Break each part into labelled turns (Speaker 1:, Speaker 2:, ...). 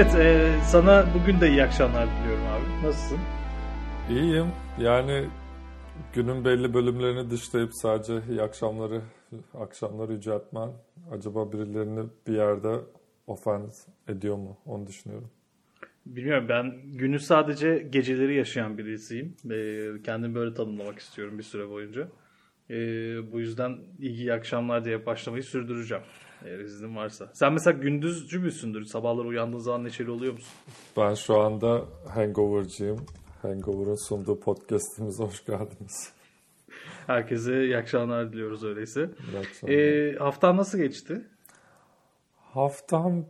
Speaker 1: Evet, e, sana bugün de iyi akşamlar diliyorum abi. Nasılsın?
Speaker 2: İyiyim. Yani günün belli bölümlerini dışlayıp sadece iyi akşamları akşamları yüceltmen acaba birilerini bir yerde ofens ediyor mu? Onu düşünüyorum.
Speaker 1: Bilmiyorum ben günü sadece geceleri yaşayan birisiyim. E, kendimi böyle tanımlamak istiyorum bir süre boyunca. E, bu yüzden iyi akşamlar diye başlamayı sürdüreceğim. Eğer iznin varsa. Sen mesela gündüzcü müsündür? Sabahları uyandığın zaman neşeli oluyor musun?
Speaker 2: Ben şu anda hangover'cıyım. Hangover'ın sunduğu podcast'imize hoş geldiniz.
Speaker 1: Herkese iyi akşamlar diliyoruz öyleyse.
Speaker 2: İyi akşamlar.
Speaker 1: E, haftan nasıl geçti?
Speaker 2: Haftam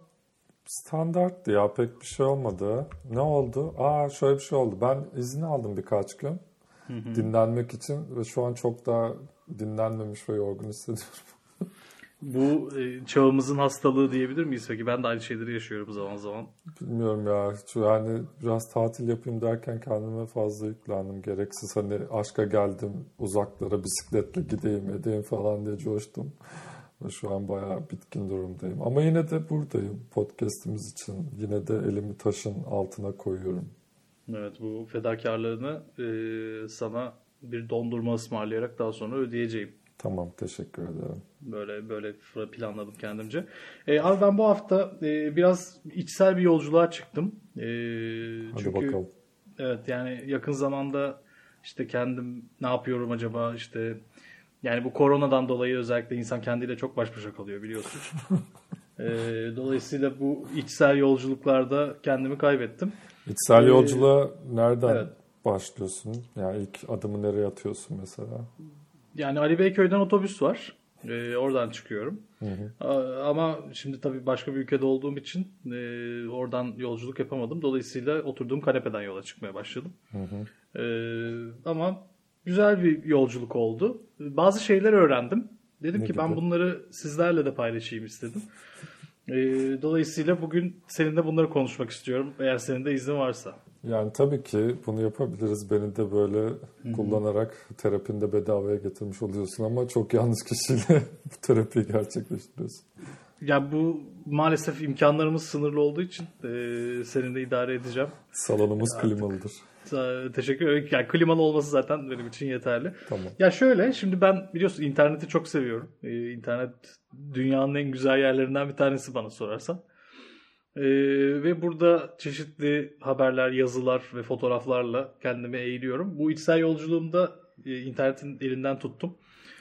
Speaker 2: standarttı ya pek bir şey olmadı. Ne oldu? Aa şöyle bir şey oldu. Ben izin aldım birkaç gün. Dinlenmek için ve şu an çok daha dinlenmemiş ve yorgun hissediyorum.
Speaker 1: Bu e, çağımızın hastalığı diyebilir miyiz peki? Ben de aynı şeyleri yaşıyorum zaman zaman.
Speaker 2: Bilmiyorum ya. Yani biraz tatil yapayım derken kendime fazla yüklendim. Gereksiz hani aşka geldim uzaklara bisikletle gideyim edeyim falan diye coştum. Şu an bayağı bitkin durumdayım. Ama yine de buradayım podcast'imiz için. Yine de elimi taşın altına koyuyorum.
Speaker 1: Evet bu fedakarlığını e, sana bir dondurma ısmarlayarak daha sonra ödeyeceğim.
Speaker 2: Tamam teşekkür ederim.
Speaker 1: Böyle böyle planladım kendimce. E, abi ben bu hafta e, biraz içsel bir yolculuğa çıktım. E,
Speaker 2: Hadi
Speaker 1: çünkü,
Speaker 2: bakalım.
Speaker 1: Evet yani yakın zamanda işte kendim ne yapıyorum acaba işte yani bu koronadan dolayı özellikle insan kendiyle çok baş başa kalıyor biliyorsun. e, dolayısıyla bu içsel yolculuklarda kendimi kaybettim.
Speaker 2: İçsel
Speaker 1: Ee,
Speaker 2: yolculuğa nereden
Speaker 1: evet.
Speaker 2: başlıyorsun? Yani ilk adımı nereye atıyorsun mesela?
Speaker 1: Yani Ali Beyköy'den otobüs var. Ee, oradan çıkıyorum. A- Ama şimdi tabii başka bir ülkede olduğum için e, oradan yolculuk yapamadım. Dolayısıyla oturduğum kanepeden yola çıkmaya başladım. Ee, ama güzel bir yolculuk oldu. Bazı şeyler öğrendim. Dedim
Speaker 2: Ne
Speaker 1: ki ben
Speaker 2: gibi?
Speaker 1: bunları sizlerle de paylaşayım istedim. Ee, dolayısıyla bugün seninle bunları konuşmak istiyorum. Eğer senin de iznin varsa.
Speaker 2: Yani tabii ki bunu yapabiliriz. Beni de böyle kullanarak terapinde bedavaya getirmiş oluyorsun ama çok yanlış kişiyle bu terapiyi gerçekleştiriyorsun.
Speaker 1: Ya bu maalesef imkanlarımız sınırlı olduğu için e, seninle idare edeceğim.
Speaker 2: Salonumuz klimalıdır.
Speaker 1: Sa- Teşekkür ederim. Yani klimalı olması zaten benim için yeterli.
Speaker 2: Tamam.
Speaker 1: Ya şöyle şimdi ben biliyorsun interneti çok seviyorum. Ee, internet dünyanın en güzel yerlerinden bir tanesi bana sorarsan. Ee, ve burada çeşitli haberler, yazılar ve fotoğraflarla kendimi eğiliyorum. Bu içsel yolculuğumda e, internetin elinden tuttum.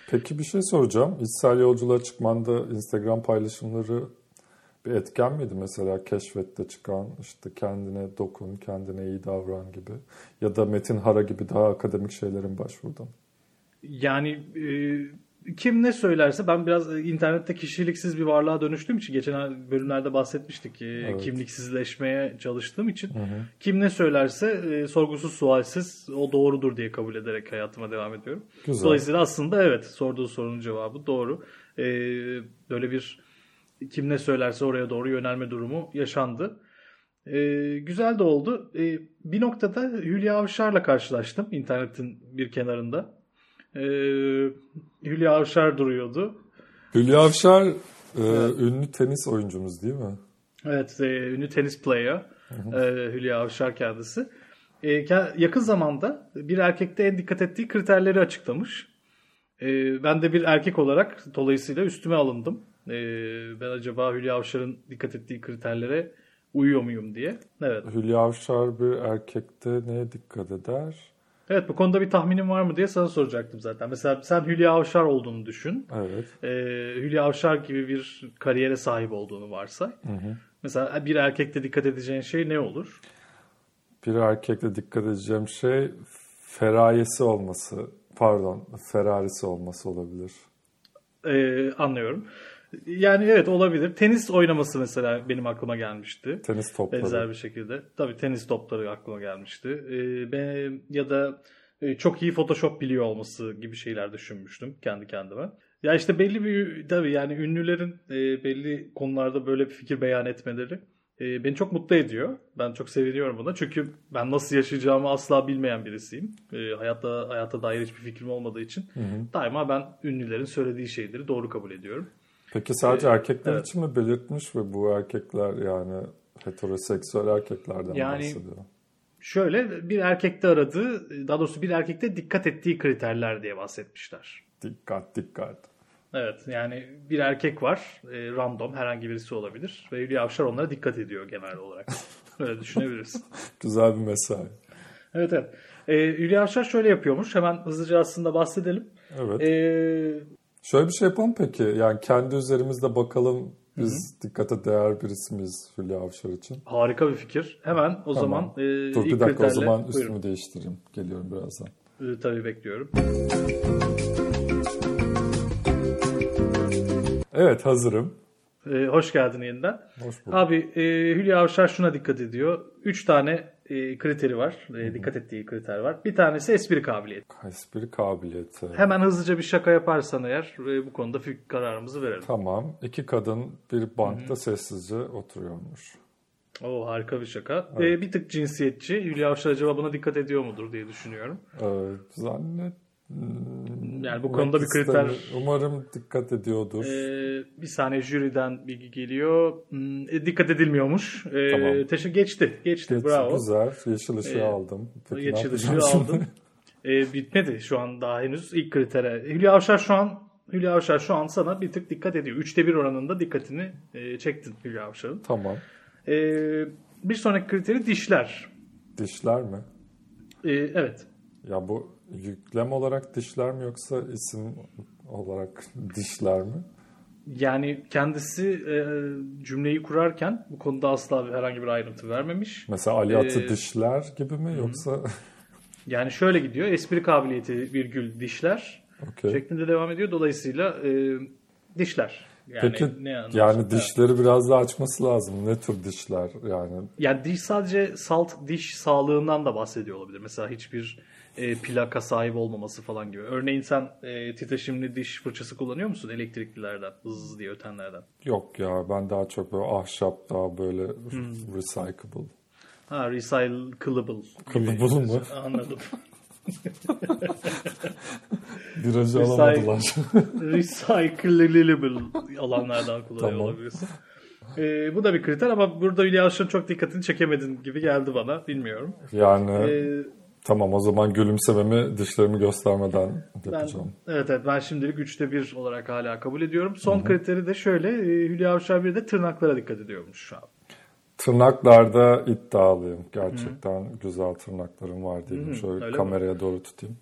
Speaker 2: Peki bir şey soracağım. İçsel yolculuğa çıkmanda Instagram paylaşımları bir etken miydi? Mesela keşfette çıkan işte kendine dokun, kendine iyi davran gibi. Ya da Metin Hara gibi daha akademik şeylerin başvurdun.
Speaker 1: Yani e, kim ne söylerse ben biraz e, internette kişiliksiz bir varlığa dönüştüğüm için geçen bölümlerde bahsetmiştik. E,
Speaker 2: Evet.
Speaker 1: Kimliksizleşmeye çalıştığım için kim ne söylerse e, sorgusuz sualsiz o doğrudur diye kabul ederek hayatıma devam ediyorum.
Speaker 2: Güzel.
Speaker 1: Dolayısıyla aslında evet sorduğu sorunun cevabı doğru. E, böyle bir kim ne söylerse oraya doğru yönelme durumu yaşandı. E, güzel de oldu. E, bir noktada Hülya Avşar'la karşılaştım internetin bir kenarında. Ee, Hülya Avşar duruyordu.
Speaker 2: Hülya Avşar e, ünlü tenis oyuncumuz değil mi?
Speaker 1: Evet, e, ünlü tenis player e, Hülya Avşar kendisi. E, yakın zamanda bir erkekte en dikkat ettiği kriterleri açıklamış. E, ben de bir erkek olarak dolayısıyla üstüme alındım. E, ben acaba Hülya Avşar'ın dikkat ettiği kriterlere uyuyor muyum diye. Evet.
Speaker 2: Hülya Avşar bir erkekte neye dikkat eder?
Speaker 1: Evet bu konuda bir tahminin var mı diye sana soracaktım zaten. Mesela sen Hülya Avşar olduğunu düşün.
Speaker 2: Evet.
Speaker 1: e, Hülya Avşar gibi bir kariyere sahip olduğunu varsay. Mesela bir erkekte dikkat edeceğin şey ne olur?
Speaker 2: Bir erkekte dikkat edeceğim şey ferayesi olması. Pardon, Ferrarisi olması olabilir.
Speaker 1: E, anlıyorum. Yani evet olabilir. Tenis oynaması mesela benim aklıma gelmişti.
Speaker 2: Tenis topları.
Speaker 1: Benzer bir şekilde. Tabii tenis topları aklıma gelmişti. E, ben, ya da e, çok iyi Photoshop biliyor olması gibi şeyler düşünmüştüm kendi kendime. Ya işte belli bir tabii yani ünlülerin e, belli konularda böyle bir fikir beyan etmeleri e, beni çok mutlu ediyor. Ben çok seviniyorum buna. Çünkü ben nasıl yaşayacağımı asla bilmeyen birisiyim. E, hayatta hayata dair hiçbir fikrim olmadığı için daima ben ünlülerin söylediği şeyleri doğru kabul ediyorum.
Speaker 2: Peki sadece
Speaker 1: Ee,
Speaker 2: erkekler
Speaker 1: evet.
Speaker 2: için mi belirtmiş ve bu erkekler yani Heteroseksüel erkeklerden
Speaker 1: Yani-
Speaker 2: bahsediyor.
Speaker 1: Şöyle bir erkekte aradığı, daha doğrusu bir erkekte dikkat ettiği kriterler diye bahsetmişler.
Speaker 2: Dikkat dikkat.
Speaker 1: Evet yani bir erkek var e, random herhangi birisi olabilir ve Hülya Avşar onlara dikkat ediyor genel olarak. Öyle düşünebilirsin.
Speaker 2: Güzel bir mesai.
Speaker 1: Evet evet. E, Hülya Avşar şöyle yapıyormuş hemen hızlıca aslında bahsedelim.
Speaker 2: Evet.
Speaker 1: E,
Speaker 2: Şöyle bir şey yapalım peki. Yani kendi üzerimizde bakalım biz dikkate değer birisi miyiz Hülya Avşar için?
Speaker 1: harika bir fikir. Hemen o
Speaker 2: Tamam.
Speaker 1: zaman e,
Speaker 2: Dur bir dakika o
Speaker 1: kriterle-
Speaker 2: zaman
Speaker 1: Buyurun.
Speaker 2: üstümü değiştireyim. Geliyorum birazdan.
Speaker 1: E, tabii bekliyorum.
Speaker 2: Evet hazırım.
Speaker 1: E, hoş geldin yeniden.
Speaker 2: Hoş bulduk.
Speaker 1: Abi e, Hülya Avşar şuna dikkat ediyor. Üç tane e, kriteri var. E, dikkat ettiği kriter var. Bir tanesi espri kabiliyeti.
Speaker 2: Espri kabiliyeti.
Speaker 1: Hemen hızlıca bir şaka yaparsan eğer e, bu konuda fikir kararımızı verelim.
Speaker 2: Tamam. İki kadın bir bankta sessizce oturuyormuş.
Speaker 1: O harika bir şaka. E, bir tık cinsiyetçi. Hülya Avşar acaba buna dikkat ediyor mudur diye düşünüyorum.
Speaker 2: Ee, zannet...
Speaker 1: Yani bu konuda bir kriter-.
Speaker 2: Umarım dikkat ediyordur.
Speaker 1: E, bir saniye jüriden bilgi geliyor. Hmm, e, dikkat edilmiyormuş. E,
Speaker 2: Tamam.
Speaker 1: Teşekkür geçti. Geçti.
Speaker 2: Geç-
Speaker 1: Bravo.
Speaker 2: Güzel. Yeşil ışığı
Speaker 1: Ee,
Speaker 2: aldım. Peki ne
Speaker 1: Geçti dışı
Speaker 2: yapacağım şimdi?
Speaker 1: aldın. E, bitmedi şu an daha henüz ilk kritere. Hülya Avşar şu an Hülya Avşar şu an sana bir tık dikkat ediyor. Üçte bir oranında dikkatini e, çektin Hülya Avşar'ın.
Speaker 2: Tamam.
Speaker 1: E, bir sonraki kriteri dişler.
Speaker 2: Dişler mi?
Speaker 1: E, evet.
Speaker 2: Ya bu yüklem olarak dişler mi yoksa isim olarak dişler mi?
Speaker 1: Yani kendisi e, cümleyi kurarken bu konuda asla bir, herhangi bir ayrıntı vermemiş.
Speaker 2: Mesela Ali Atı
Speaker 1: Ee,
Speaker 2: dişler gibi mi yoksa
Speaker 1: Yani şöyle gidiyor. Espri kabiliyeti virgül dişler
Speaker 2: okey.
Speaker 1: şeklinde devam ediyor. Dolayısıyla e, dişler. Yani
Speaker 2: Peki
Speaker 1: ne
Speaker 2: yani dişleri biraz daha açması lazım. Ne tür dişler yani?
Speaker 1: Yani diş sadece salt diş sağlığından da bahsediyor olabilir. Mesela hiçbir e, plaka sahip olmaması falan gibi. Örneğin sen e, titreşimli diş fırçası kullanıyor musun elektriklilerden? Hızlı diye ötenlerden.
Speaker 2: Yok ya ben daha çok böyle ahşap daha böyle
Speaker 1: Hmm.
Speaker 2: recyclable.
Speaker 1: Ha recyclable.
Speaker 2: Kılıbıl mı?
Speaker 1: Anladım.
Speaker 2: Virajı alamadılar.
Speaker 1: Recyclable alanlardan kullanıyor
Speaker 2: Tamam.
Speaker 1: olabilirsin. E, bu da bir kriter ama burada Hülya Avşar'ın çok dikkatini çekemedin gibi geldi bana. Bilmiyorum.
Speaker 2: yani
Speaker 1: E,
Speaker 2: tamam o zaman gülümsememi dişlerimi göstermeden
Speaker 1: Ben,
Speaker 2: yapacağım.
Speaker 1: evet evet ben şimdilik üçte bir olarak hala kabul ediyorum. Son kriteri de şöyle. e, Hülya Avşar bir de tırnaklara dikkat ediyormuş şu an.
Speaker 2: Tırnaklarda iddialıyım. Gerçekten güzel tırnaklarım var diyeyim. Şöyle
Speaker 1: öyle
Speaker 2: kameraya doğru tutayım.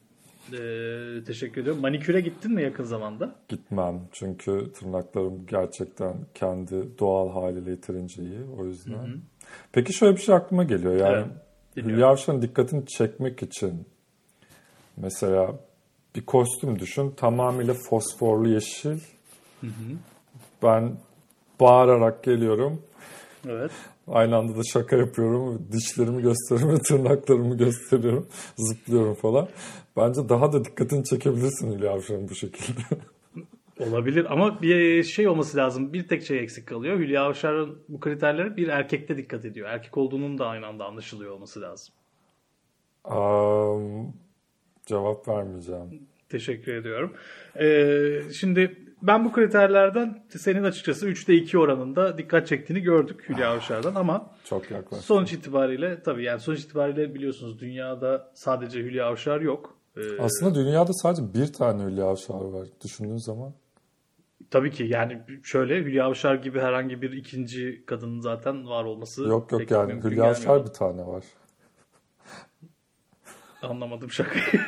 Speaker 1: Ee, teşekkür ediyorum. Maniküre gittin mi yakın zamanda?
Speaker 2: Gitmem. Çünkü tırnaklarım gerçekten kendi doğal haliyle yeterince iyi. O yüzden. Peki şöyle bir şey aklıma geliyor. Yani
Speaker 1: Evet, dinliyorum.
Speaker 2: Hülya Avşar'ın dikkatini çekmek için mesela bir kostüm düşün. Tamamıyla fosforlu yeşil. Ben bağırarak geliyorum.
Speaker 1: Evet.
Speaker 2: Aynı anda da şaka yapıyorum. Dişlerimi gösteriyorum tırnaklarımı gösteriyorum. Zıplıyorum falan. Bence daha da dikkatini çekebilirsin Hülya Avşar'ın bu şekilde.
Speaker 1: Olabilir ama bir şey olması lazım. Bir tek şey eksik kalıyor. Hülya Avşar'ın bu kriterlere bir erkekte dikkat ediyor. Erkek olduğunun da aynı anda anlaşılıyor olması lazım.
Speaker 2: Am, cevap vermeyeceğim.
Speaker 1: Teşekkür ediyorum. Ee, şimdi ben bu kriterlerden senin açıkçası 3'te 2 oranında dikkat çektiğini gördük Hülya Avşar'dan ama
Speaker 2: Çok yaklaştım.
Speaker 1: sonuç itibariyle tabii yani sonuç itibariyle biliyorsunuz dünyada sadece Hülya Avşar yok. Ee,
Speaker 2: Aslında dünyada sadece bir tane Hülya Avşar var düşündüğün zaman.
Speaker 1: Tabii ki yani şöyle Hülya Avşar gibi herhangi bir ikinci kadının zaten var olması
Speaker 2: Yok yok yani Hülya. Avşar bir tane var.
Speaker 1: Anlamadım şakayı.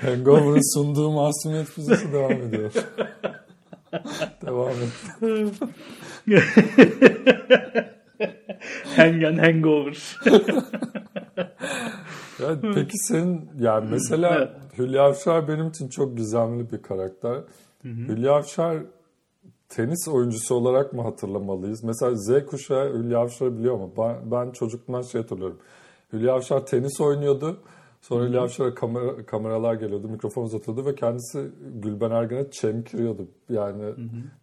Speaker 2: Hangover'ın sunduğu masumiyet füzesi devam ediyor. devam et.
Speaker 1: Hang and Hangover.
Speaker 2: Ya peki senin yani mesela
Speaker 1: Evet.
Speaker 2: Hülya Avşar benim için çok gizemli bir karakter. Hülya Avşar tenis oyuncusu olarak mı hatırlamalıyız? Mesela Z kuşağı Hülya Avşar'ı biliyor mu? Ben, ben çocukluğumdan şey hatırlıyorum. Hülya Avşar tenis oynuyordu. Sonra Hülya Avşar'a kamera, kameralar geliyordu, mikrofon uzatıyordu ve kendisi Gülben Ergen'e çemkiriyordu. Yani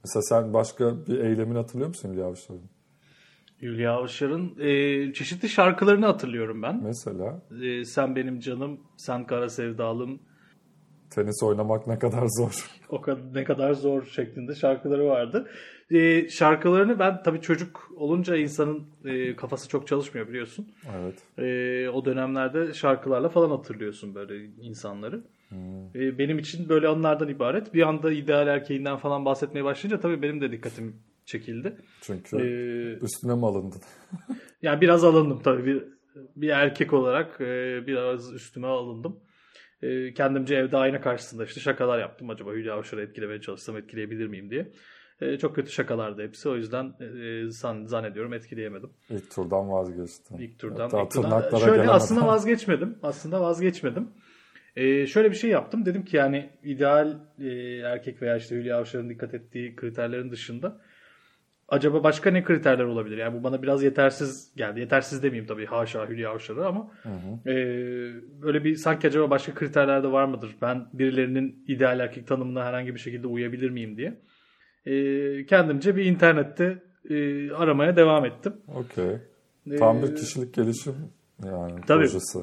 Speaker 2: mesela sen başka bir eylemini hatırlıyor musun Hülya Avşar'ın?
Speaker 1: Hülya Avşar'ın e, çeşitli şarkılarını hatırlıyorum ben.
Speaker 2: Mesela
Speaker 1: E, sen benim canım, sen kara sevdalım.
Speaker 2: tenis oynamak ne kadar zor.
Speaker 1: O kadar ne kadar zor şeklinde şarkıları vardı. Ee, şarkılarını ben tabii çocuk olunca insanın e, kafası çok çalışmıyor biliyorsun.
Speaker 2: Evet.
Speaker 1: Ee, o dönemlerde şarkılarla falan hatırlıyorsun böyle insanları.
Speaker 2: Hmm.
Speaker 1: Ee, benim için böyle anlardan ibaret. Bir anda ideal erkeğinden falan bahsetmeye başlayınca tabii benim de dikkatim çekildi.
Speaker 2: Çünkü
Speaker 1: Ee,
Speaker 2: üstüne mi alındın?
Speaker 1: yani biraz alındım tabii bir, bir erkek olarak e, biraz üstüme alındım. E, kendimce evde ayna karşısında işte şakalar yaptım. Acaba Hülya Avşar'ı etkilemeye çalışsam etkileyebilir miyim diye. E, çok kötü şakalardı hepsi. O yüzden e, san, zannediyorum etkileyemedim.
Speaker 2: İlk turdan vazgeçtin.
Speaker 1: İlk turdan.
Speaker 2: Hatta
Speaker 1: ilk turdan- Şöyle
Speaker 2: gelemeden.
Speaker 1: aslında vazgeçmedim. Aslında vazgeçmedim. E, şöyle bir şey yaptım. Dedim ki yani ideal e, erkek veya işte Hülya Avşar'ın dikkat ettiği kriterlerin dışında acaba başka ne kriterler olabilir? Yani bu bana biraz yetersiz geldi. Yetersiz demeyeyim tabii haşa Hülya Avşar'ı ama
Speaker 2: Hı hı.
Speaker 1: ee, böyle bir sanki acaba başka kriterler de var mıdır? Ben birilerinin ideal erkek tanımına herhangi bir şekilde uyabilir miyim diye. Ee, kendimce bir internette e, aramaya devam ettim.
Speaker 2: Okey. Tam bir kişilik gelişim yani
Speaker 1: Tabii.
Speaker 2: projesi.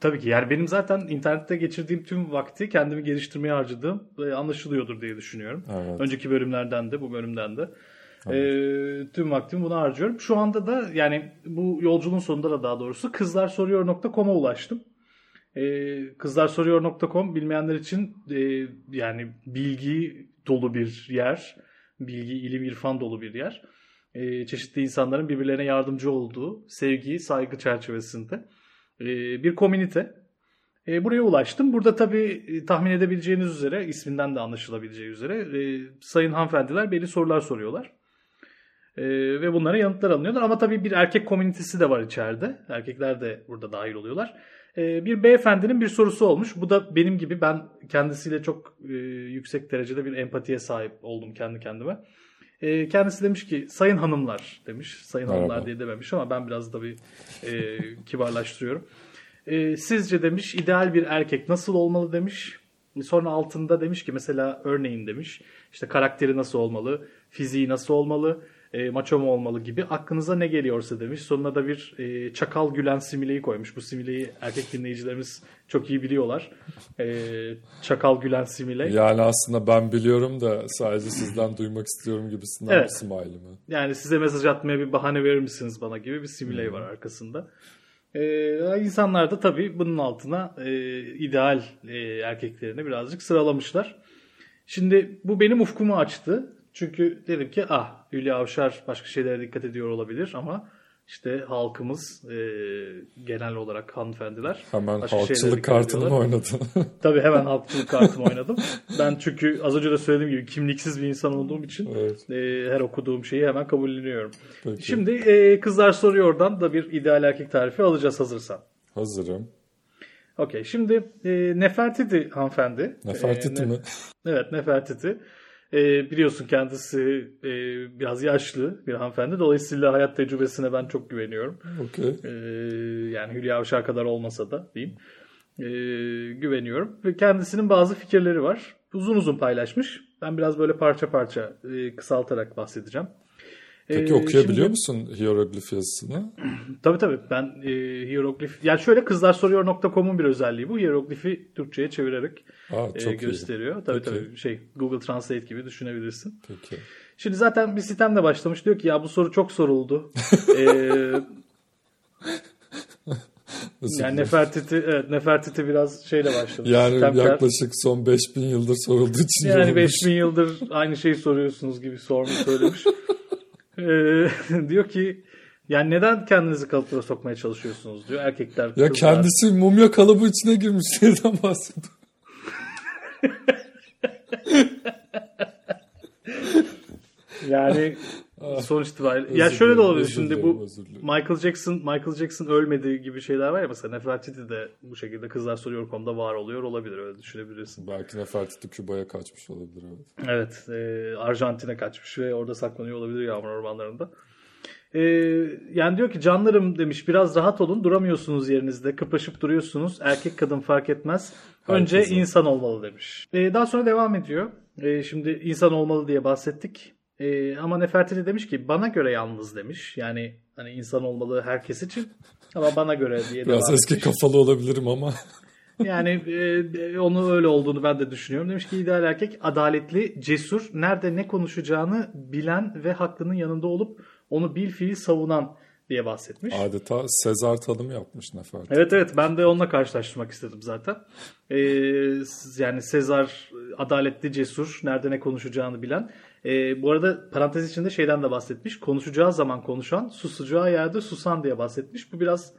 Speaker 1: Tabii ki yani benim zaten internette geçirdiğim tüm vakti kendimi geliştirmeye harcadığım e, anlaşılıyordur diye düşünüyorum.
Speaker 2: Evet.
Speaker 1: Önceki bölümlerden de bu bölümden de. Ee, tüm vaktimi buna harcıyorum. Şu anda da yani bu yolculuğun sonunda da daha doğrusu kızlarsoruyor.com'a ulaştım. Ee, kızlarsoruyor.com bilmeyenler için e, yani bilgi dolu bir yer. Bilgi, ilim, irfan dolu bir yer. Ee, çeşitli insanların birbirlerine yardımcı olduğu sevgi, saygı çerçevesinde e, bir komünite. E, buraya ulaştım. Burada tabii e, tahmin edebileceğiniz üzere, isminden de anlaşılabileceği üzere e, sayın hanımefendiler belli sorular soruyorlar. E, ve bunlara yanıtlar alınıyorlar. Ama tabii bir erkek komünitesi de var içeride. Erkekler de burada dahil oluyorlar. E, bir beyefendinin bir sorusu olmuş. Bu da benim gibi ben kendisiyle çok e, yüksek derecede bir empatiye sahip oldum kendi kendime. E, kendisi demiş ki sayın hanımlar demiş. Sayın
Speaker 2: Merhaba.
Speaker 1: hanımlar diye dememiş ama ben biraz tabii e, kibarlaştırıyorum. E, sizce demiş ideal bir erkek nasıl olmalı demiş. Sonra altında demiş ki mesela örneğin demiş işte karakteri nasıl olmalı, fiziği nasıl olmalı, e, maço mu olmalı gibi aklınıza ne geliyorsa demiş. Sonuna da bir e, çakal gülen simileyi koymuş. Bu simileyi erkek dinleyicilerimiz çok iyi biliyorlar. E, çakal gülen simile.
Speaker 2: Yani aslında ben biliyorum da sadece sizden duymak istiyorum gibisinden
Speaker 1: Evet.
Speaker 2: bir smiley mi?
Speaker 1: Yani size mesaj atmaya bir bahane verir misiniz bana gibi bir simile var arkasında. Ee, insanlar da tabii bunun altına e, ideal e, erkeklerini birazcık sıralamışlar. Şimdi bu benim ufkumu açtı. Çünkü dedim ki ah Hülya Avşar başka şeylere dikkat ediyor olabilir ama işte halkımız e, genel olarak hanımefendiler.
Speaker 2: Hemen
Speaker 1: başka
Speaker 2: halkçılık kartını mı oynadın?
Speaker 1: Tabii hemen halkçılık kartımı oynadım. Ben çünkü az önce de söylediğim gibi kimliksiz bir insan olduğum için
Speaker 2: evet.
Speaker 1: e, her okuduğum şeyi hemen kabulleniyorum.
Speaker 2: Peki.
Speaker 1: Şimdi e, kızlar soruyordan da bir ideal erkek tarifi alacağız hazırsan.
Speaker 2: Hazırım.
Speaker 1: Okey şimdi e, Nefertiti hanımefendi.
Speaker 2: Nefertiti
Speaker 1: E, ne-
Speaker 2: mi?
Speaker 1: Evet Nefertiti. E, biliyorsun kendisi e, biraz yaşlı bir hanımefendi. Dolayısıyla hayat tecrübesine ben çok güveniyorum.
Speaker 2: Okey.
Speaker 1: E, yani Hülya Avşar kadar olmasa da diyeyim. E, güveniyorum. Ve kendisinin bazı fikirleri var. Uzun uzun paylaşmış. Ben biraz böyle parça parça e, kısaltarak bahsedeceğim.
Speaker 2: Peki
Speaker 1: E,
Speaker 2: okuyabiliyor
Speaker 1: şimdi-
Speaker 2: musun hieroglif yazısını?
Speaker 1: Tabii tabii. Ben e, hieroglif... Yani şöyle kızlarsoruyor.com'un bir özelliği bu. Hieroglifi Türkçe'ye çevirerek
Speaker 2: Aa,
Speaker 1: e,
Speaker 2: çok iyi.
Speaker 1: gösteriyor. Tabii
Speaker 2: Peki.
Speaker 1: tabii. Şey Google Translate gibi düşünebilirsin.
Speaker 2: Peki.
Speaker 1: Şimdi zaten bir sitemle başlamış. Diyor ki ya bu soru çok soruldu. e,
Speaker 2: Nasıl
Speaker 1: yani Nefertiti, evet, Nefertiti biraz şeyle başlamış.
Speaker 2: yani
Speaker 1: Sitemkar.
Speaker 2: yaklaşık son 5000 yıldır sorulduğu için
Speaker 1: Yani
Speaker 2: yorulmuş.
Speaker 1: 5000 yıldır aynı şeyi soruyorsunuz gibi sormuş söylemiş. Ee, diyor ki yani neden kendinizi kalıplara sokmaya çalışıyorsunuz diyor erkekler.
Speaker 2: Ya
Speaker 1: kızlar.
Speaker 2: kendisi mumya kalıbı içine girmiş şeyden bahsediyor.
Speaker 1: Yani sonuç itibariyle. Ya şöyle de olabilir şimdi
Speaker 2: dilerim,
Speaker 1: bu. Michael Jackson Michael Jackson ölmedi gibi şeyler var ya mesela Nefertiti de bu şekilde kızlar soruyor.com'da var oluyor olabilir öyle düşünebilirsin.
Speaker 2: Belki Nefertiti Küba'ya kaçmış olabilir. Evet.
Speaker 1: Evet, e, Arjantin'e kaçmış ve orada saklanıyor olabilir yağmur ormanlarında. E, yani diyor ki canlarım demiş biraz rahat olun duramıyorsunuz yerinizde kıpraşıp duruyorsunuz erkek kadın fark etmez. Önce insan olmalı demiş. E, daha sonra devam ediyor. E, şimdi insan olmalı diye bahsettik. E, ama Nefertiti demiş ki bana göre yalnız demiş. Yani hani insan olmalı herkes için ama bana göre diye
Speaker 2: Biraz eski
Speaker 1: etmiş.
Speaker 2: kafalı olabilirim ama
Speaker 1: Yani e, onu öyle olduğunu ben de düşünüyorum. Demiş ki ideal erkek adaletli, cesur, nerede ne konuşacağını bilen ve hakkının yanında olup onu bil fiil savunan diye bahsetmiş.
Speaker 2: Adeta Sezar tanımı yapmış Nefertiti.
Speaker 1: Evet evet ben de onunla karşılaştırmak istedim zaten. Ee, yani Sezar adaletli, cesur, nerede ne konuşacağını bilen. Ee, bu arada parantez içinde şeyden de bahsetmiş. Konuşacağı zaman konuşan, susacağı yerde susan diye bahsetmiş. Bu biraz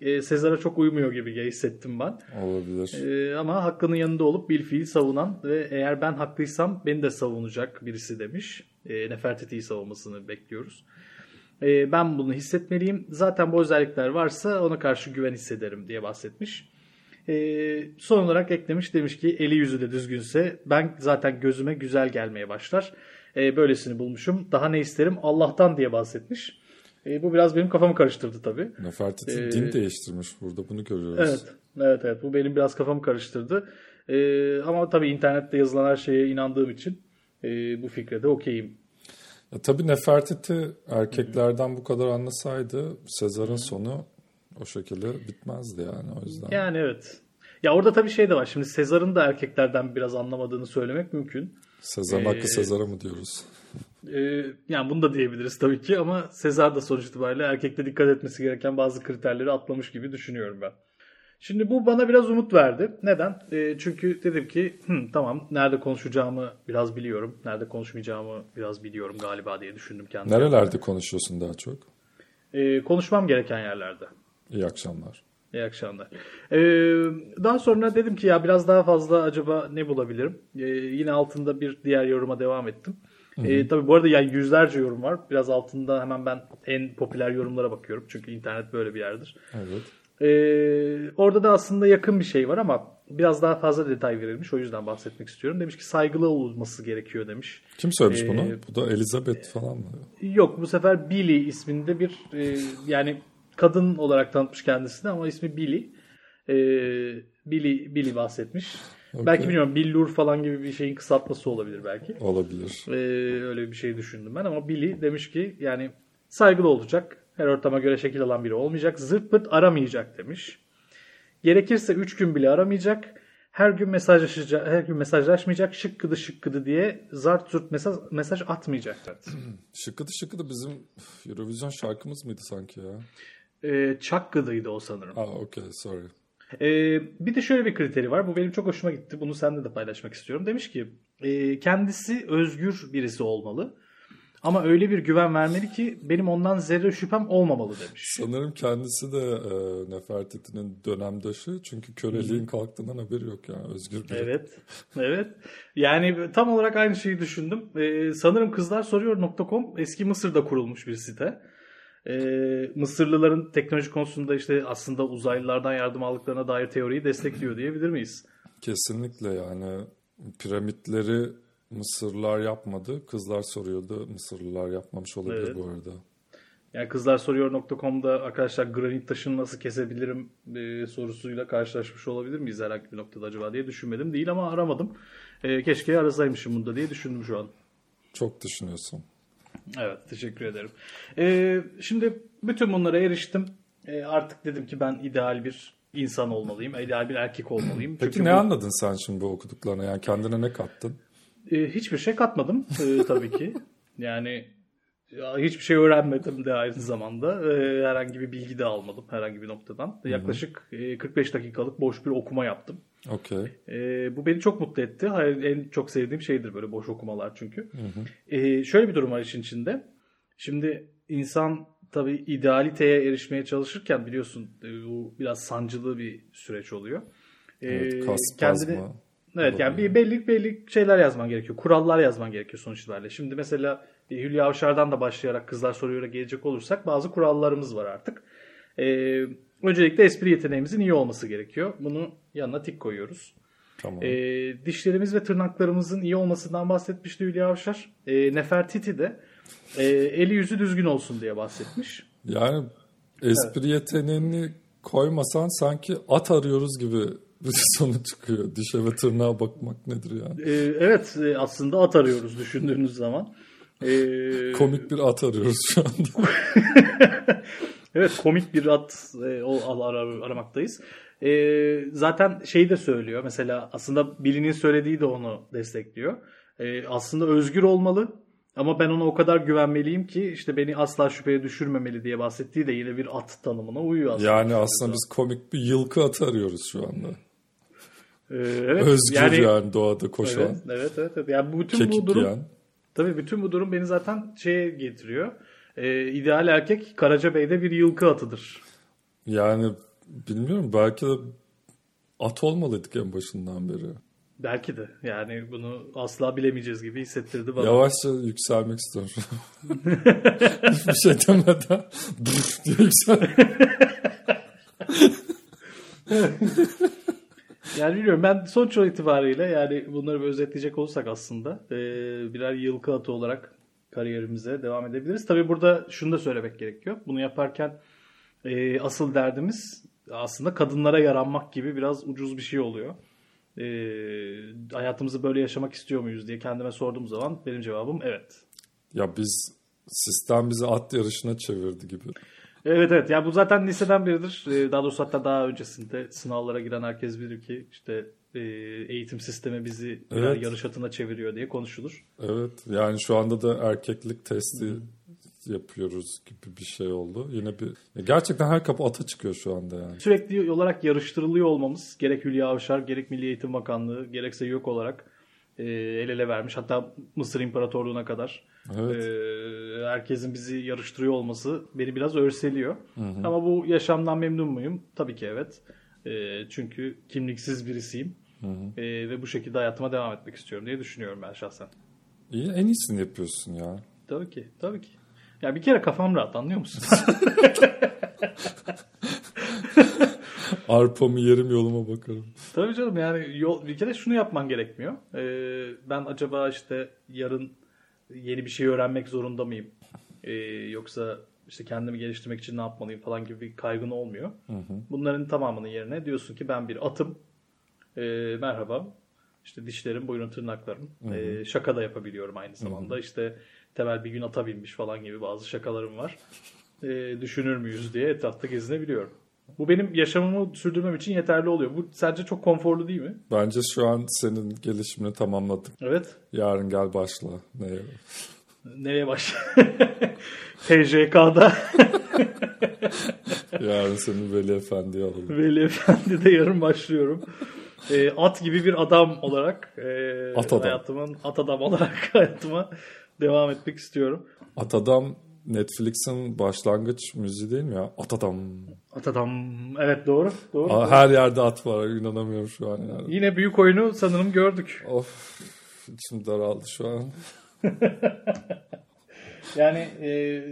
Speaker 1: e, Sezar'a çok uymuyor gibi hissettim ben.
Speaker 2: Olabilir.
Speaker 1: Ee, ama hakkının yanında olup bil fiil savunan ve eğer ben haklıysam beni de savunacak birisi demiş. E, Nefertiti'yi savunmasını bekliyoruz. E, ben bunu hissetmeliyim. Zaten bu özellikler varsa ona karşı güven hissederim diye bahsetmiş. E, son olarak eklemiş demiş ki eli yüzü de düzgünse ben zaten gözüme güzel gelmeye başlar. E, böylesini bulmuşum. Daha ne isterim Allah'tan diye bahsetmiş. E, bu biraz benim kafamı karıştırdı tabii.
Speaker 2: Nefertiti ee, din değiştirmiş burada bunu görüyoruz.
Speaker 1: Evet, evet, evet. Bu benim biraz kafamı karıştırdı. E, ama tabii internette yazılan her şeye inandığım için e, bu fikre de okeyim.
Speaker 2: Ya, tabii Nefertiti erkeklerden Hı-hı. bu kadar anlasaydı Sezar'ın sonu o şekilde bitmezdi yani o yüzden.
Speaker 1: Yani evet. Ya orada tabii şey de var. Şimdi Sezar'ın da erkeklerden biraz anlamadığını söylemek mümkün.
Speaker 2: Sezar'ın ee, hakkı Sezar'a mı diyoruz?
Speaker 1: E, yani bunu da diyebiliriz tabii ki ama Sezar da sonuç itibariyle erkekte dikkat etmesi gereken bazı kriterleri atlamış gibi düşünüyorum ben. Şimdi bu bana biraz umut verdi. Neden? E, çünkü dedim ki tamam nerede konuşacağımı biraz biliyorum. Nerede konuşmayacağımı biraz biliyorum galiba diye düşündüm kendime.
Speaker 2: Nerelerde konuşuyorsun daha çok?
Speaker 1: E, konuşmam gereken yerlerde.
Speaker 2: İyi akşamlar.
Speaker 1: İyi akşamlar. Ee, daha sonra dedim ki ya biraz daha fazla acaba ne bulabilirim? Ee, yine altında bir diğer yoruma devam ettim. Ee, tabii bu arada yani yüzlerce yorum var. Biraz altında hemen ben en popüler yorumlara bakıyorum. Çünkü internet böyle bir yerdir.
Speaker 2: Evet.
Speaker 1: Ee, orada da aslında yakın bir şey var ama biraz daha fazla detay verilmiş. O yüzden bahsetmek istiyorum. Demiş ki saygılı olması gerekiyor demiş.
Speaker 2: Kim söylemiş ee, bunu? Bu da Elizabeth falan mı?
Speaker 1: Yok bu sefer Billy isminde bir e, yani kadın olarak tanıtmış kendisini ama ismi Billy. Ee, Billy Billy bahsetmiş. Okay. Belki bilmiyorum Billur falan gibi bir şeyin kısaltması olabilir belki.
Speaker 2: Olabilir.
Speaker 1: Ee, öyle bir şey düşündüm ben ama Billy demiş ki yani saygılı olacak. Her ortama göre şekil alan biri olmayacak. Zırt pırt aramayacak demiş. Gerekirse 3 gün bile aramayacak. Her gün mesajlaşacak, her gün mesajlaşmayacak. Şıkkıdı şıkkıdı diye zart zurt mesaj, mesaj atmayacak.
Speaker 2: şıkkıdı şıkkıdı bizim Eurovision şarkımız mıydı sanki ya?
Speaker 1: Ee, Çakkıdı'ydı o sanırım.
Speaker 2: Aa okey sorry.
Speaker 1: Ee, bir de şöyle bir kriteri var. Bu benim çok hoşuma gitti. Bunu seninle de paylaşmak istiyorum. Demiş ki e, kendisi özgür birisi olmalı. Ama öyle bir güven vermeli ki benim ondan zerre şüphem olmamalı demiş.
Speaker 2: Sanırım kendisi de e, Nefertiti'nin dönemdaşı. Çünkü köleliğin hmm. kalktığından haberi yok yani özgür bir.
Speaker 1: Evet. Evet. Yani tam olarak aynı şeyi düşündüm. Ee, sanırım kızlar soruyor.com eski Mısır'da kurulmuş bir site e, Mısırlıların teknoloji konusunda işte aslında uzaylılardan yardım aldıklarına dair teoriyi destekliyor diyebilir miyiz?
Speaker 2: Kesinlikle yani piramitleri Mısırlılar yapmadı. Kızlar soruyordu. Mısırlılar yapmamış olabilir evet. bu arada.
Speaker 1: Yani kızlar soruyor.com'da arkadaşlar granit taşını nasıl kesebilirim e, sorusuyla karşılaşmış olabilir miyiz herhangi bir noktada acaba diye düşünmedim. Değil ama aramadım. E, keşke arasaymışım bunda diye düşündüm şu an.
Speaker 2: Çok düşünüyorsun.
Speaker 1: Evet teşekkür ederim. Ee, şimdi bütün bunlara eriştim. Ee, artık dedim ki ben ideal bir insan olmalıyım. ideal bir erkek olmalıyım.
Speaker 2: Peki Çünkü ne bu... anladın sen şimdi bu okuduklarına? Yani kendine ne kattın?
Speaker 1: Ee, hiçbir şey katmadım ee, tabii ki. Yani hiçbir şey öğrenmedim de aynı zamanda. Ee, herhangi bir bilgi de almadım herhangi bir noktadan. Hı-hı. Yaklaşık 45 e, dakikalık boş bir okuma yaptım.
Speaker 2: Okay.
Speaker 1: E, bu beni çok mutlu etti. En çok sevdiğim şeydir böyle boş okumalar çünkü. Hı hı. E, şöyle bir durum var işin içinde. Şimdi insan tabii idealiteye erişmeye çalışırken biliyorsun e, bu biraz sancılı bir süreç oluyor.
Speaker 2: E, evet, kas, kendini,
Speaker 1: Evet yani bir belli belli şeyler yazman gerekiyor. Kurallar yazman gerekiyor sonuç itibariyle. Şimdi mesela Hülya Avşar'dan da başlayarak kızlar soruyor'a gelecek olursak bazı kurallarımız var artık. Ee, Öncelikle espri yeteneğimizin iyi olması gerekiyor. Bunu yanına tik koyuyoruz.
Speaker 2: Tamam.
Speaker 1: E, dişlerimiz ve tırnaklarımızın iyi olmasından bahsetmişti Hülya Avşar. E, Nefertiti de e, eli yüzü düzgün olsun diye bahsetmiş.
Speaker 2: Yani espri evet. yeteneğini koymasan sanki at arıyoruz gibi bir sonu çıkıyor. Dişe ve tırnağa bakmak nedir yani?
Speaker 1: E, evet aslında at arıyoruz düşündüğünüz zaman. E,
Speaker 2: Komik bir at arıyoruz şu anda.
Speaker 1: Evet komik bir at e, o ar, ar, aramaktayız. e, zaten şeyi de söylüyor. Mesela aslında Billy'nin söylediği de onu destekliyor. E, aslında özgür olmalı ama ben ona o kadar güvenmeliyim ki işte beni asla şüpheye düşürmemeli diye bahsettiği de yine bir at tanımına uyuyor aslında.
Speaker 2: Yani aslında biz komik bir yılkı atı arıyoruz şu anda.
Speaker 1: Ee, evet,
Speaker 2: Özgür yani, yani doğada koşan.
Speaker 1: Evet, evet, evet. evet. Yani bütün bu durum yiyen. tabii bütün bu durum beni zaten şeye getiriyor. Ee, ideal erkek Karacabey'de bir yılkı atıdır.
Speaker 2: Yani bilmiyorum belki de at olmalıydık en başından beri.
Speaker 1: Belki de. Yani bunu asla bilemeyeceğiz gibi hissettirdi bana.
Speaker 2: Yavaşça yükselmek istiyorum. Hiçbir şey demeden diye yüksel.
Speaker 1: yani bilmiyorum ben sonuç itibariyle yani bunları bir özetleyecek olsak aslında e, birer yılkı atı olarak kariyerimize devam edebiliriz. Tabii burada şunu da söylemek gerekiyor. Bunu yaparken e, asıl derdimiz aslında kadınlara yaranmak gibi biraz ucuz bir şey oluyor e, hayatımızı böyle yaşamak istiyor muyuz diye kendime sorduğum zaman benim cevabım evet.
Speaker 2: Ya biz sistem bizi at yarışına çevirdi gibi.
Speaker 1: Evet evet. Ya bu zaten liseden biridir. Daha doğrusu hatta daha öncesinde sınavlara giren herkes bilir ki işte eğitim sistemi bizi evet. yarış atına çeviriyor diye konuşulur.
Speaker 2: Evet. Yani şu anda da erkeklik testi Hı yapıyoruz gibi bir şey oldu. Yine bir gerçekten her kapı ata çıkıyor şu anda yani.
Speaker 1: Sürekli olarak yarıştırılıyor olmamız gerek Hülya Avşar gerek Milli Eğitim Bakanlığı gerekse yok olarak e, el ele vermiş. Hatta Mısır İmparatorluğu'na kadar evet. e, herkesin bizi yarıştırıyor olması beni biraz örseliyor. Hı hı. Ama bu yaşamdan memnun muyum? Tabii ki evet. E, çünkü kimliksiz birisiyim. Hı hı. E, ve bu şekilde hayatıma devam etmek istiyorum diye düşünüyorum ben şahsen.
Speaker 2: İyi, en iyisini yapıyorsun ya.
Speaker 1: Tabii ki, tabii ki. Ya bir kere kafam rahat anlıyor musun?
Speaker 2: Arpamı yerim yoluma bakarım.
Speaker 1: Tabii canım yani yol, bir kere şunu yapman gerekmiyor. Ee, ben acaba işte yarın yeni bir şey öğrenmek zorunda mıyım? Ee, yoksa işte kendimi geliştirmek için ne yapmalıyım falan gibi bir kaygın olmuyor. Hı hı. Bunların tamamının yerine diyorsun ki ben bir atım. Ee, merhaba. İşte dişlerim, boyun tırnaklarım. Hı hı. Ee, şaka da yapabiliyorum aynı zamanda. Hı hı. İşte Temel bir gün ata binmiş falan gibi bazı şakalarım var. E, düşünür müyüz diye etrafta gezinebiliyorum. Bu benim yaşamımı sürdürmem için yeterli oluyor. Bu sence çok konforlu değil mi?
Speaker 2: Bence şu an senin gelişimini tamamladık.
Speaker 1: Evet.
Speaker 2: Yarın gel başla. Neye?
Speaker 1: Nereye başla? TJK'da.
Speaker 2: yarın seni Veli Efendi'ye alalım.
Speaker 1: Veli Efendi'de yarın başlıyorum. E, at gibi bir adam olarak e,
Speaker 2: at adam.
Speaker 1: hayatımın at adam olarak hayatıma devam etmek istiyorum.
Speaker 2: Atadam Netflix'in başlangıç müziği değil mi ya? Atadam.
Speaker 1: Atadam. Evet doğru. doğru.
Speaker 2: Aa, her yerde at var. İnanamıyorum şu an. Yani.
Speaker 1: Yine büyük oyunu sanırım gördük.
Speaker 2: Of. İçim daraldı şu an.
Speaker 1: yani e,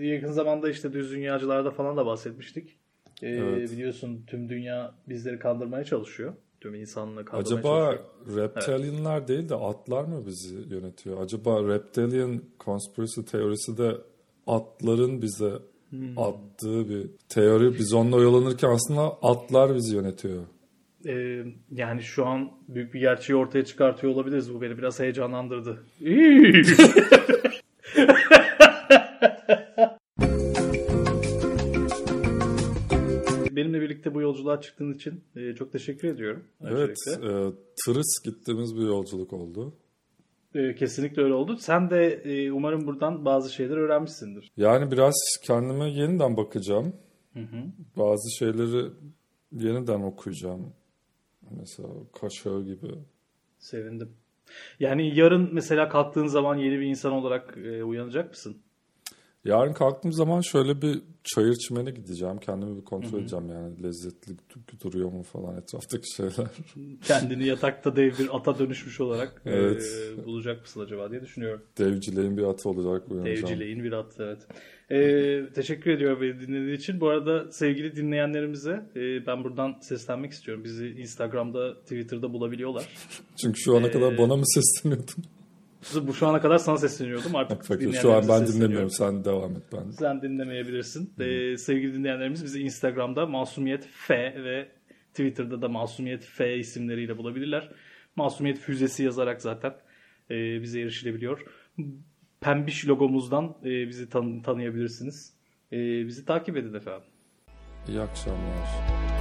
Speaker 1: yakın zamanda işte düz dünyacılarda falan da bahsetmiştik. E, evet. Biliyorsun tüm dünya bizleri kandırmaya çalışıyor tüm kaldırmaya
Speaker 2: Acaba reptilianlar evet. değil de atlar mı bizi yönetiyor? Acaba reptilian conspiracy teorisi de atların bize hmm. attığı bir teori. Biz onunla oyalanırken aslında atlar bizi yönetiyor.
Speaker 1: Ee, yani şu an büyük bir gerçeği ortaya çıkartıyor olabiliriz. Bu beni biraz heyecanlandırdı. yolculuğa çıktığın için e, çok teşekkür ediyorum.
Speaker 2: Evet, e, tırıs gittiğimiz bir yolculuk oldu.
Speaker 1: E, kesinlikle öyle oldu. Sen de e, umarım buradan bazı şeyler öğrenmişsindir.
Speaker 2: Yani biraz kendime yeniden bakacağım. Hı hı. Bazı şeyleri yeniden okuyacağım. Mesela Kaşağı gibi.
Speaker 1: Sevindim. Yani yarın mesela kalktığın zaman yeni bir insan olarak e, uyanacak mısın?
Speaker 2: Yarın kalktığım zaman şöyle bir çayır çimene gideceğim. Kendimi bir kontrol Hı-hı. edeceğim yani lezzetli duruyor mu falan etraftaki şeyler.
Speaker 1: Kendini yatakta dev bir ata dönüşmüş olarak evet. e, bulacak mısın acaba diye düşünüyorum.
Speaker 2: Devcileyin bir atı olacak uyanacağım.
Speaker 1: Devcileyin bir at evet. E, teşekkür ediyorum beni dinlediği için. Bu arada sevgili dinleyenlerimize e, ben buradan seslenmek istiyorum. Bizi Instagram'da, Twitter'da bulabiliyorlar.
Speaker 2: Çünkü şu ana ee, kadar bana mı sesleniyordun?
Speaker 1: Bu şu ana kadar sana sesleniyordum. Artık
Speaker 2: Fakir, şu an ben dinlemiyorum. Sen devam et ben.
Speaker 1: Sen dinlemeyebilirsin. Ee, sevgili dinleyenlerimiz bizi Instagram'da Masumiyet F ve Twitter'da da Masumiyet F isimleriyle bulabilirler. Masumiyet Füzesi yazarak zaten e, bize erişilebiliyor. Pembiş logomuzdan e, bizi tan- tanıyabilirsiniz. E, bizi takip edin efendim.
Speaker 2: İyi akşamlar.